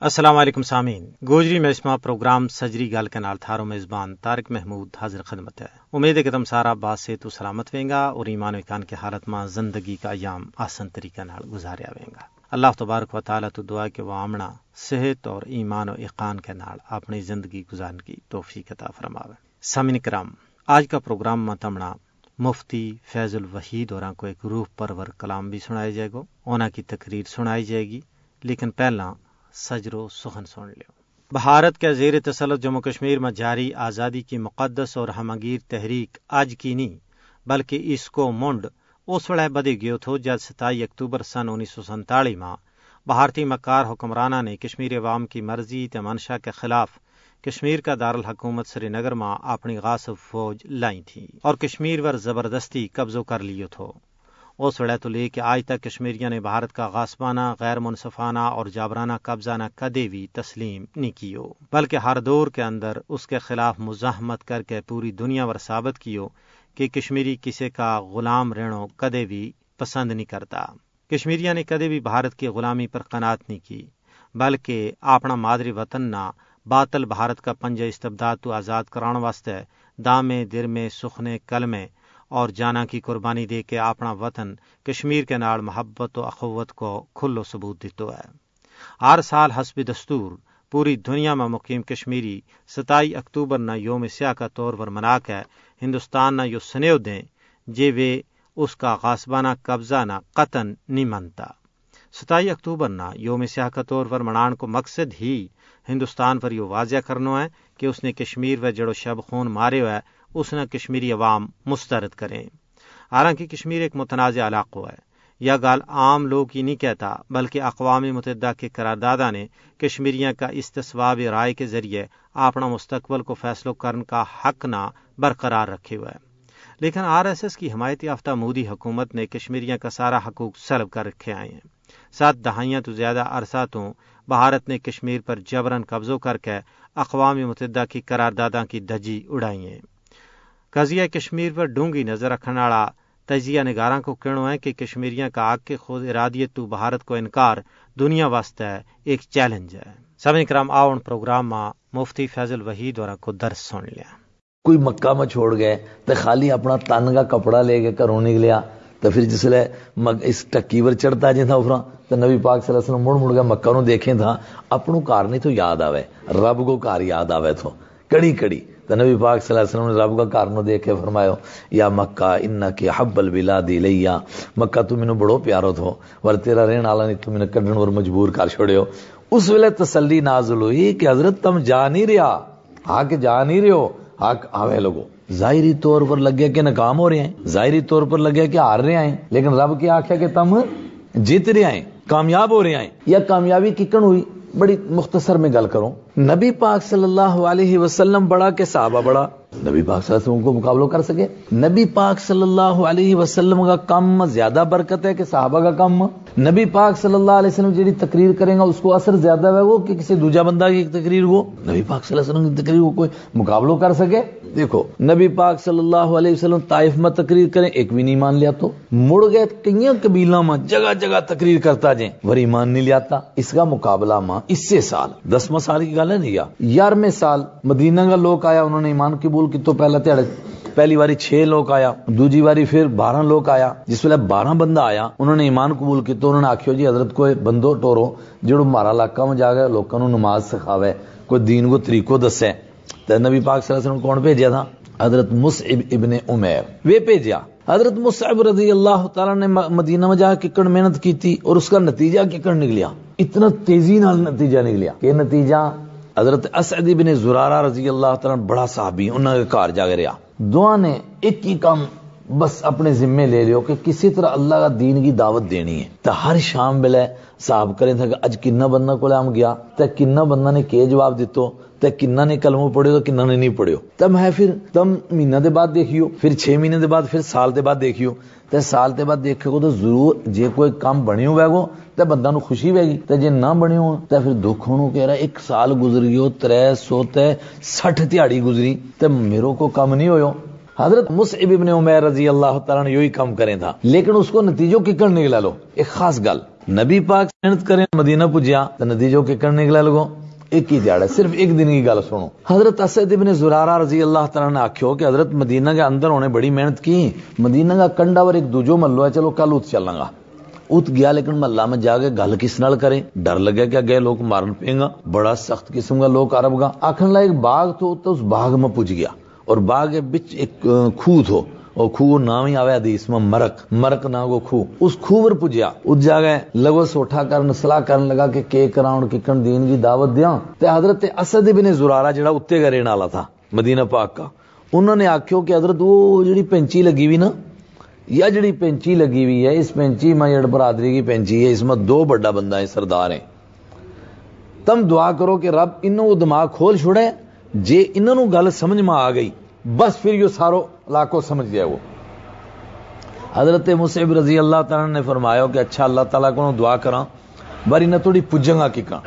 السلام علیکم سامعین۔ گوجری میں پروگرام سجری گل کے نال تھارو میزبان طارق محمود حاضر خدمت ہے۔ امید ہے کہ تم سارا بات سے تو سلامت ویں گا اور ایمان و اکان کے حالت میں زندگی کا ایام آسن طریقہ نال گزاریا ویں گا۔ اللہ تبارک و تعالیٰ تو دعا کہ وہ آمنا، صحت اور ایمان و اقان کے نال اپنی زندگی گزارنے کی توفیق عطا فرماوے۔ سامعین کرام، آج کا پروگرام میں تمنا مفتی فیض الوحید اور کو ایک روح پرور کلام بھی سنایا جائے گا۔ اونا کی تقریر سنائی جائے گی، لیکن پہلا سجرو سخن سن لیو۔ بھارت کے زیر تسلط جموں کشمیر میں جاری آزادی کی مقدس اور ہمگیر تحریک آج کی نہیں، بلکہ اس کو منڈ اس وقت بدے گیو تھو جب ستائی اکتوبر سن انیس سو سنتالی ماہ بھارتی مکار حکمرانہ نے کشمیر عوام کی مرضی تے منشا کے خلاف کشمیر کا دارالحکومت سری نگر میں اپنی غاصب فوج لائی تھی اور کشمیر پر زبردستی قبضو کر لیو تھو۔ اس وڑے تو لے کے آج تک کشمیریوں نے بھارت کا غاسبانہ غیر منصفانہ اور جابرانہ قبضہ نہ کدے بھی تسلیم نہیں کیو، بلکہ ہر دور کے اندر اس کے خلاف مزاحمت کر کے پوری دنیا پر ثابت کیو کہ کشمیری کسی کا غلام رہنو کدے بھی پسند نہیں کرتا۔ کشمیریوں نے کدے بھی بھارت کی غلامی پر قناعت نہیں کی، بلکہ اپنا مادری وطن نہ باطل بھارت کا پنجہ استبداد تو آزاد کران واسطے دامے در میں سخنے کل میں اور جانا کی قربانی دے کے اپنا وطن کشمیر کے نال محبت و اخوت کو کھلو ثبوت دیتو ہے۔ ہر سال حسب دستور پوری دنیا میں مقیم کشمیری ستائی اکتوبر نہ یوم سیاہ کا طور پر منا کے ہندوستان نہ یو سنیو دیں، جے وے اس کا غاسبانہ قبضہ نہ قطن نہیں منتا۔ ستائی اکتوبر نہ یوم سیاہ کا طور پر منان کو مقصد ہی ہندوستان پر یہ واضح کرنا ہے کہ اس نے کشمیر و جڑو شب خون مارے ہوئے اس نے کشمیری عوام مسترد کریں۔ حالانکہ کشمیر ایک متنازع علاقہ ہے۔ یہ گال عام لوگ ہی نہیں کہتا، بلکہ اقوام متحدہ کے قراردادا نے کشمیریاں کا استصواب رائے کے ذریعے اپنا مستقبل کو فیصلوں کرنے کا حق نہ برقرار رکھے ہوئے۔ لیکن آر ایس ایس کی حمایت یافتہ مودی حکومت نے کشمیریاں کا سارا حقوق سلب کر رکھے آئے ہیں۔ سات دہائیاں تو زیادہ عرصہ تو بھارت نے کشمیر پر جبرن قبضوں کر کے اقوام متحدہ کی قرارداداں کی دجی اڑائی ہیں۔ قضیہ کشمیر پر ڈونگی نظر رکھنے والا تجزیہ نگاراں کو کہنا ہے کہ کشمیریاں کا آگ کے خود ارادیت تو بھارت کو انکار دنیا واسطے ایک چیلنج ہے۔ سب کرام آؤن پروگرام میں مفتی فیضل وحید اور کو درس سن لیا۔ کوئی مکہ میں چھوڑ گئے تو خالی اپنا تن کا کپڑا لے کے گھروں نکلیا تو پھر جس لیے اس ٹکی پر چڑھتا جی تھا افرا تو نبی پاک صلی اللہ علیہ وسلم مڑ مڑ گیا مکہ نو دیکھیں تھا اپنو کار نہیں تو یاد آوے، رب کو کار یاد آوے تو کڑی کڑی۔ تو نبی پاک صلی اللہ علیہ وسلم نے رب کا کارنو دیکھ کے فرمایا، یا مکہ ان کے حب البلادی لیا مکہ تو مینوں بڑو پیارو تھو، ور تیرا رہن والا نہیں، تو مینوں کڈن ور مجبور کر چھوڑیو۔ اس ویلے تسلی نازل ہوئی کہ حضرت تم جا نہیں رہا۔ ہاں کہ جا نہیں رہے ہو؟ ہاں آوے لوگو۔ ظاہری طور پر لگے کہ ناکام ہو رہے ہیں۔ ظاہری طور پر لگے کہ ہار رہے ہیں۔ لیکن رب کی آخیا کہ تم جیت رہے ہیں، کامیاب ہو رہے ہیں۔ یا کامیابی ککن ہوئی بڑی مختصر میں گل کروں۔ نبی پاک صلی اللہ علیہ وسلم بڑا کہ صحابہ بڑا۔ نبی پاک صلی اللہ علیہ وسلم کو مقابلہ کر سکے۔ نبی پاک صلی اللہ علیہ وسلم کا کم زیادہ برکت ہے کہ صحابہ کا کم؟ نبی پاک صلی اللہ علیہ وسلم جی تقریر کریں گا، اس کو اثر زیادہ ہے وہ کہ کسی دوجا بندہ کی تقریر ہو؟ نبی پاک صلی اللہ علیہ وسلم کی تقریر کو کوئی مقابلہ کر سکے؟ دیکھو، نبی پاک صلی اللہ علیہ وسلم طائف میں تقریر کریں، ایک بھی نہیں مان لیا تو؟ مڑ گئے کئی قبیلہ میں جگہ جگہ تقریر کرتا جائیں ور ایمان نہیں لیاتا۔ اس کا مقابلہ ماں، اس سے سال دسواں سال کی گل ہے نہیں یارویں سال مدینہ کا لوگ آیا، انہوں نے ایمان قبول کی تو پہلا تیڑ پہلی باری چھ لوگ آیا دوجی باری پھر بارہ لوگ آیا۔ جس ویلے بارہ بندہ آیا، انہوں نے ایمان قبول کی تو انہوں نے آخیو جی حضرت کوئی بندو ٹورو جڑو مارا علاقہ میں جا گئے لوگوں نماز سکھاوے، کوئی دین کو طریقو دسے۔ تو نبی پاک صلی اللہ علیہ وسلم کون بھیجا تھا؟ حضرت مصعب ابن عمیر۔ وہ بھیجا حضرت مصعب رضی اللہ تعالی نے مدینہ میں جا ککڑ محنت کی تھی اور اس کا نتیجہ ککڑ نکلیا۔ اتنا تیزی نال نتیجہ نکلیا کہ نتیجہ حضرت اسعد بن زرارہ رضی اللہ تعالی بڑا صحابی انہوں نے کار جا رہا دعا نے ایک ہی کام بس اپنے ذمے لے لیو کہ کسی طرح اللہ کا دین کی دعوت دینی ہے۔ تو ہر شام بلے صاحب کریں تھا کہ اج کنا بندہ کو ہم گیا تو کنا بندہ نے کے جواب دیتو تو کنا نے کلمہ پڑھو تو کنا نے نہیں پڑھو تم ہے پھر تم مہینہ دے بعد دیکھیو، پھر چھ مہینے دے بعد، پھر سال دے بعد دیکھیو۔ تے سال تے بعد دیکھے گو تو ضرور جے کوئی کام بنی ہوئے گو تے بندہ نو خوشی ہوئے گی۔ تے جے نہ بنی ہو تے پھر دکھ ہونو کہہ رہا ایک سال گزر گیو ترے سو تے سٹھ تیاڑی گزری۔ تے میرو کو کم نہیں ہوئے حضرت مصعب ابن عمیر رضی اللہ تعالیٰ نے یہی کام کریں تھا۔ لیکن اس کو نتیجوں کی کر نکلا ایک خاص گل، نبی پاک محنت کریں، مدینہ پجیا تو نتیجوں کے کرنے نکلا لگو۔ ایک ہی دیہڑ ہے صرف ایک دن کی گل سنو۔ حضرت اسد ابن زرارہ رضی اللہ تعالیٰ نے آخو کہ حضرت مدینہ کے اندر انہیں بڑی محنت کی۔ مدینہ کا کنڈا اور ایک دوجو ملو ہے چلو کل ات چلیں گا۔ ات گیا لیکن محلہ میں جا کے گل کس نال کریں ڈر لگے کہ گئے لوگ مارن پے گا۔ بڑا سخت قسم کا لوگ عرب گا۔ آخر لا ایک باغ تو, اس باغ میں پوچھ گیا۔ اور باغ کے بچ ایک خوہ تھو۔ اور خوہ نام ہی آوے حدیث میں مرک مرک نہ کو خوہ اس خوہ پر پجیا اس جگہ لگو سوٹھا کرن، صلاح کرن لگا کہ کے کراؤن، ککن دین کی دعوت دیاں۔ تے حضرت اسد ابن زرارہ جڑا اتے کا رہن والا تھا، مدینہ پاک کا۔ انہوں نے آکھیو کہ حضرت وہ جڑی پینچی لگی ہوئی نا، یا جڑی پینچی لگی ہوئی ہے، اس پینچی میں جڑ برادری کی پینچی ہے، اس میں دو بڑا بندہ ہے، سردار ہیں تم دعا کرو کہ رب انہوں دماغ کھول چھوڑے، جے انہوں گل سمجھ میں آ گئی، بس پھر یہ سارو علاقوں سمجھ گیا وہ۔ حضرت مصعب رضی اللہ تعالیٰ نے فرمایا کہ اچھا اللہ تعالیٰ کو دعا کرا باری نہ تھوڑی پجیں گا ککا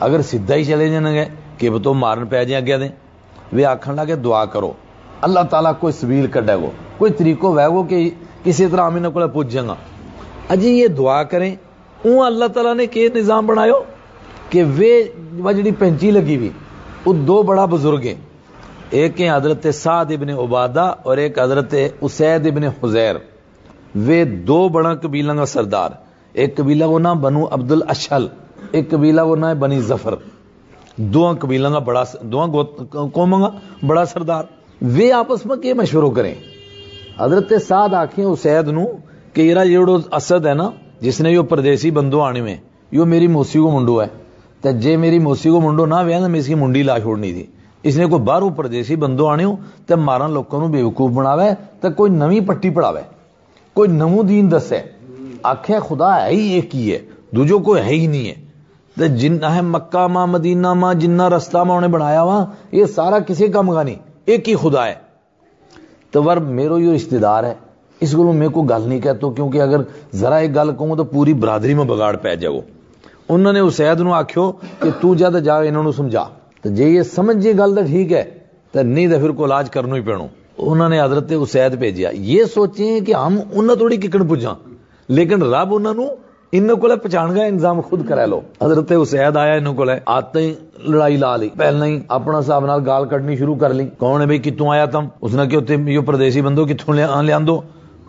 اگر سیدھا ہی چلے جانے گے، کہ تو مارن پی جائیں اگیا دیں وہ آخر لگے دعا کرو۔ اللہ تعالیٰ کوئی سبیل کڈے گو کوئی طریقہ وے گو کہ کسی طرح ہم کو پجیں گا اجی یہ دعا کریں اون اللہ تعالیٰ نے کہ نظام بنایا کہ وہ جڑی پینچی لگی ہوئی وہ دو بڑا بزرگ ہیں۔ ایک ہیں حضرت سعد ابن عبادہ اور ایک حضرت اسید ابن حزیر۔ وہ دو بڑا قبیلہ کا سردار۔ ایک قبیلہ کو نام بنو عبد الاشل ایک قبیلہ کو نام بنی ظفر۔ دو قبیلہ کا بڑا دو قوم کا بڑا سردار۔ وہ آپس میں کیا مشورہ کریں؟ حضرت سعد آخیں اسید نو کہ یہ جڑو اسد ہے نا، جس نے یہ پردیسی بندو آنے میں، یہ میری موسی کو منڈو ہے۔ تو جے میری موسی کو منڈو نہ ویا تو میں اس کی منڈی لا چھوڑنی تھی۔ اس نے کوئی باہروں پردیسی بندو آنے ہو تو مارن لوگوں کو بےوقوف بناوے تو کوئی نوی پٹی پڑھاوے۔ کوئی نمو دین دسے۔ آخیا خدا ہے ہی ایک ہی ہے، دوجو کوئی ہے ہی نہیں ہے۔ تو جن ہے مکہ ماں، مدینہ ماں، جنہ رستہ ماں انہیں بنایا ہوا یہ سارا کسی کام کا نہیں، ایک ہی خدا ہے۔ تو ور میرو یہ رشتہ دار ہے۔ اس کو میں کو گل نہیں کہتا کیونکہ اگر ذرا ایک گل کہوں تو پوری برادری میں بگاڑ پی جاؤ۔ انہوں نے اسید نو آخو کہ تو جا جا، انہوں سمجھا۔ تو جی یہ سمجھ جی گل تو ٹھیک ہے، تو نہیں تو پھر کو علاج کرنا ہی پینا۔ انہوں نے حضرت اسید بھیجیا۔ یہ سوچیں کہ ہم انہیں تھوڑی ککڑ پوچھا لیکن رب انہوں ان کو پہچان گیا انتظام خود کرا لو۔ حضرت اسید آیا ان کو آتے ہی لڑائی لا لی۔ پہلے ہی اپنا حساب نال گال کٹنی شروع کر لی۔ کون ہے بھائی کتوں آیا تم؟ اس نے کہ یہ پردیسی بندو کتوں لیا دو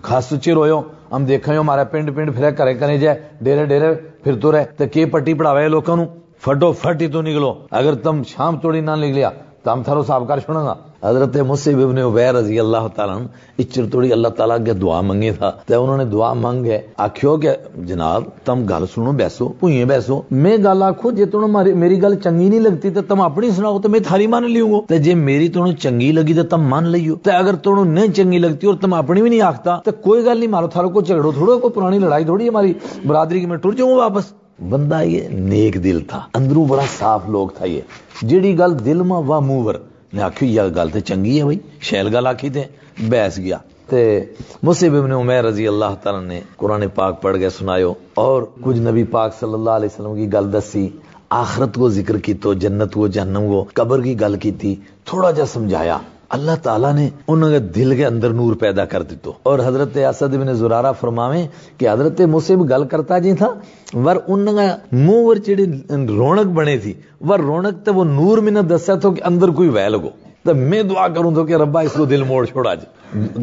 خاص چیر ہوئے ہم دیکھا ہمارا پنڈ پنڈ، پھر کرے کرے جائے ڈیرے ڈیرے پھر تو رہے۔ تو کی پٹی پڑھاوے لوگوں فٹو فٹ ہی تو نکلو۔ اگر تم شام توڑی نہ نکلیا، تو ہم تھارو صاحب کر چھوڑا گا۔ حضرت مصیب ابن عبیر رضی اللہ تعالیٰ اچر توڑی اللہ تعالیٰ کے دعا منگے تھا۔ تو انہوں نے دعا منگے آکھیو کہ جناب، تم گل سنو بیسو پوئیں بیسو۔ میں گل آکھو، جے تو میری گل چنگی نہیں لگتی تو تم اپنی سناؤ تو میں تھاری مان لیوں گو تو جے میری تو چنگی لگی تو تم مان لیو۔ تو اگر تو نہیں چنگی لگتی اور تم اپنی بھی نہیں آختا تو کوئی گل نہیں، مارو تھارو کو جھگڑو تھوڑو، کوئی پرانی لڑائی تھوڑی ہماری برادری کی میں ٹر جاؤں واپس۔ بندہ یہ نیک دل تھا۔ اندروں بڑا صاف لوگ تھا یہ۔ جیڑی گل دل میں وا موور نے آخی یہ گل تو چنگی ہے بھائی۔ شیل گل آخی تے بیس گیا۔ تے مصیب ابن عمیر رضی اللہ تعالی نے قرآن پاک پڑھ گئے سنایو اور کچھ نبی پاک صلی اللہ علیہ وسلم کی گل دسی۔ آخرت کو ذکر کی تو جنت کو جہنم کو، قبر کی گل کی تھی تھوڑا جا سمجھایا۔ اللہ تعالیٰ نے انہوں کے دل کے اندر نور پیدا کر دیتو۔ اور حضرت اسد بن زرارہ فرماویں کہ حضرت مصیب گل کرتا جی تھا، ور انہوں کا منہ ور چڑی رونق بنے تھی، ور رونق تے وہ نور میں نہ دسیا تو کہ اندر کوئی ویل گو۔ تو میں دعا کروں تو کہ ربا اس کو دل موڑ چھوڑا جی۔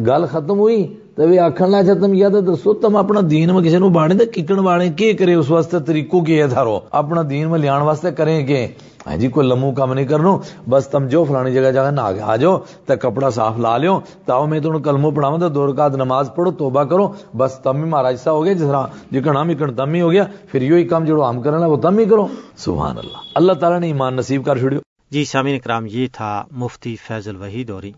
گل ختم ہوئی تو وہ آخر لا تم یا تو دسو، تم اپنا دین میں کسی نو باڑے تے ککڑ باڑے کی کرے اس واسطے طریقوں کی ہے تھارو اپنا دین میں لیان واسطے کریں کہ؟ ہاں جی کوئی لمو کام نہیں کرنو بس تم جو فلانی جگہ جگہ نہ آ جاؤ تو کپڑا صاف لا لیو تاؤ میں تمہیں کلمو پڑھاؤں تو دو رکعت نماز پڑھو، توبہ کرو۔ بس تم ہی مہاراج سا ہو گیا جس طرح جکن ہم اکن تم ہی ہو گیا، پھر یہی کام جو ہم کرنا وہ تم ہی کرو۔ سبحان اللہ۔ اللہ تعالیٰ نے ایمان نصیب کر چھوڑیو۔ جی سامعین کرام یہ تھا مفتی فیض الوحید اوری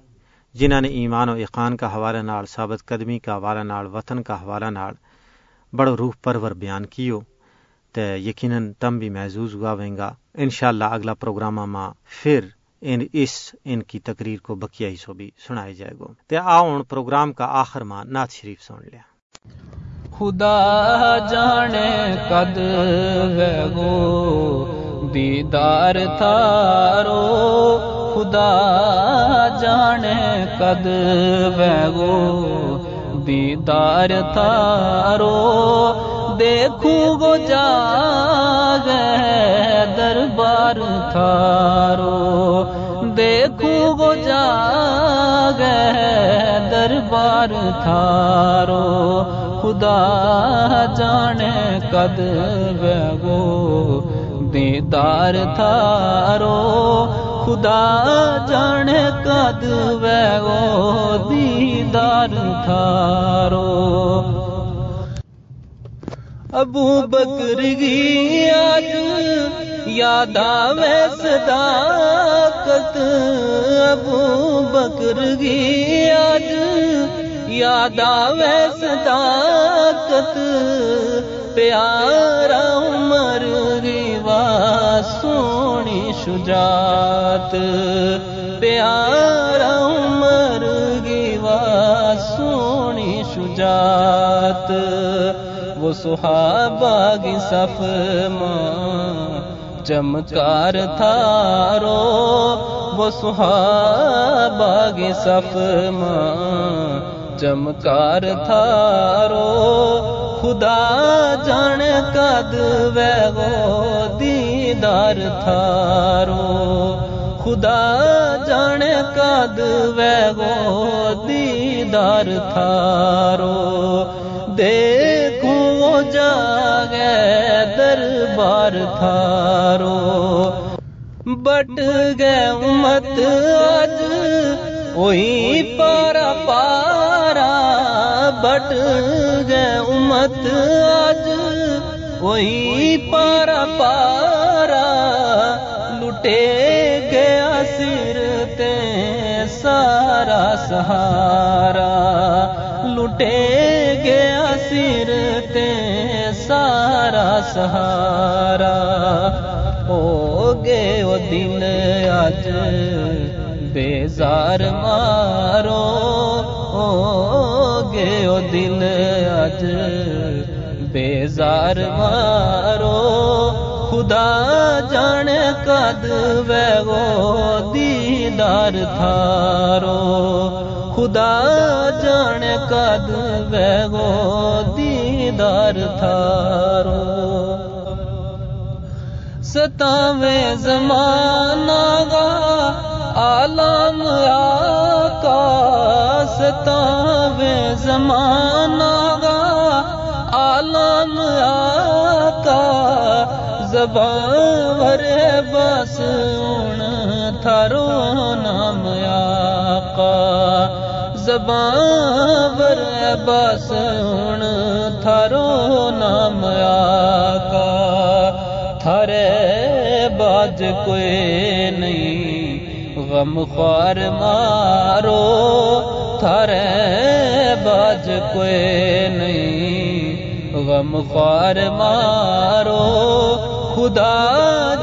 جنہوں نے ایمان و اقان کا حوالہ نال، ثابت قدمی کا حوالہ نال، وطن کا حوالہ نال بڑو روح پرور بیان کیو۔ تے یقیناً تم بھی محظوظ ہوا گا۔ انشاءاللہ اگلا پروگرام ماں پھر ان اس ان کی تقریر کو بکیا حصوں بھی سنائے جائے گا تے آؤن پروگرام کا آخر ماں نعت شریف سن لیا۔ خدا جانے قد گو دیدار تھارو۔ خدا جانے قد گو دیدار تھارو۔ دیکھوں گو جاگ دربار تھارو دیکھوں گو جاگ دربار تھارو، خدا جانے کد گو دیدار تھارو، خدا جانے کد گو دیدار تھارو۔ ابو بکر گی آج یاد آوے صداقت ابو بکر گی آج یاد صداقت پیارا عمر گی سونی شجاعت، پیارا عمر گی وا سونی شجاعت۔ وہ صحابہ کی صف ماں چمکار تھارو، وہ صحابہ کی صف ماں۔ چمکار تھارو، خدا جان کد ویگو دیدار تھارو۔ خدا جان کد ویگو دیدار تھارو۔ دیکھو جاگے دربار تھارو بٹ گئے امت آج وہی پارا پارا بٹ گئے امت آج وہی پارا پارا لٹے گیا سر تے سارا سہارا لٹے گیا سر تے سہارا ہو گے وہ دل اج بیزار مارو ہو گے وہ دل اج بیزار مارو خدا جان کد ویگو دیدار تھارو۔ خدا جان کد ویگو دیدار تھارو ستاویں زمانہ گا، عالم آقا ستاویں زمانہ گا، عالم آقا زبان ور بس ان تھارو نام آقا زبان ور بس ان تھارو نام آقا۔ تھارے باج کوئی نہیں، غم خوار مارو۔ تھارے باج کوئی نہیں، غم خوار مارو۔ خدا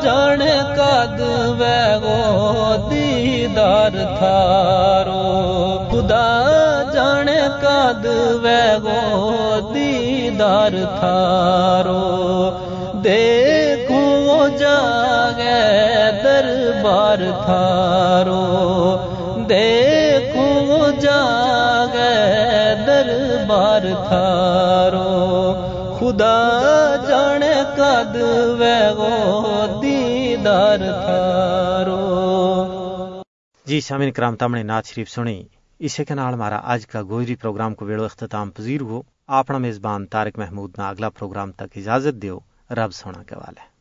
جان کد ویگو دیدار تھارو۔ خدا جان کد ویگو دیدار تھارو۔ دیکھو جاگے دربار تھارو۔ دیکھو جاگے دربار تھارو۔ خدا جان کد ویگو دیدار تھارو۔ جی سامعین کرام تم نے نعت شریف سنی۔ اسی کے نال ہمارا اج کا گوجری پروگرام کو ویڑو اختتام پذیر ہو اپنا میزبان تارک محمود نہ اگلا پروگرام تک اجازت دیو، رب سونا کے والے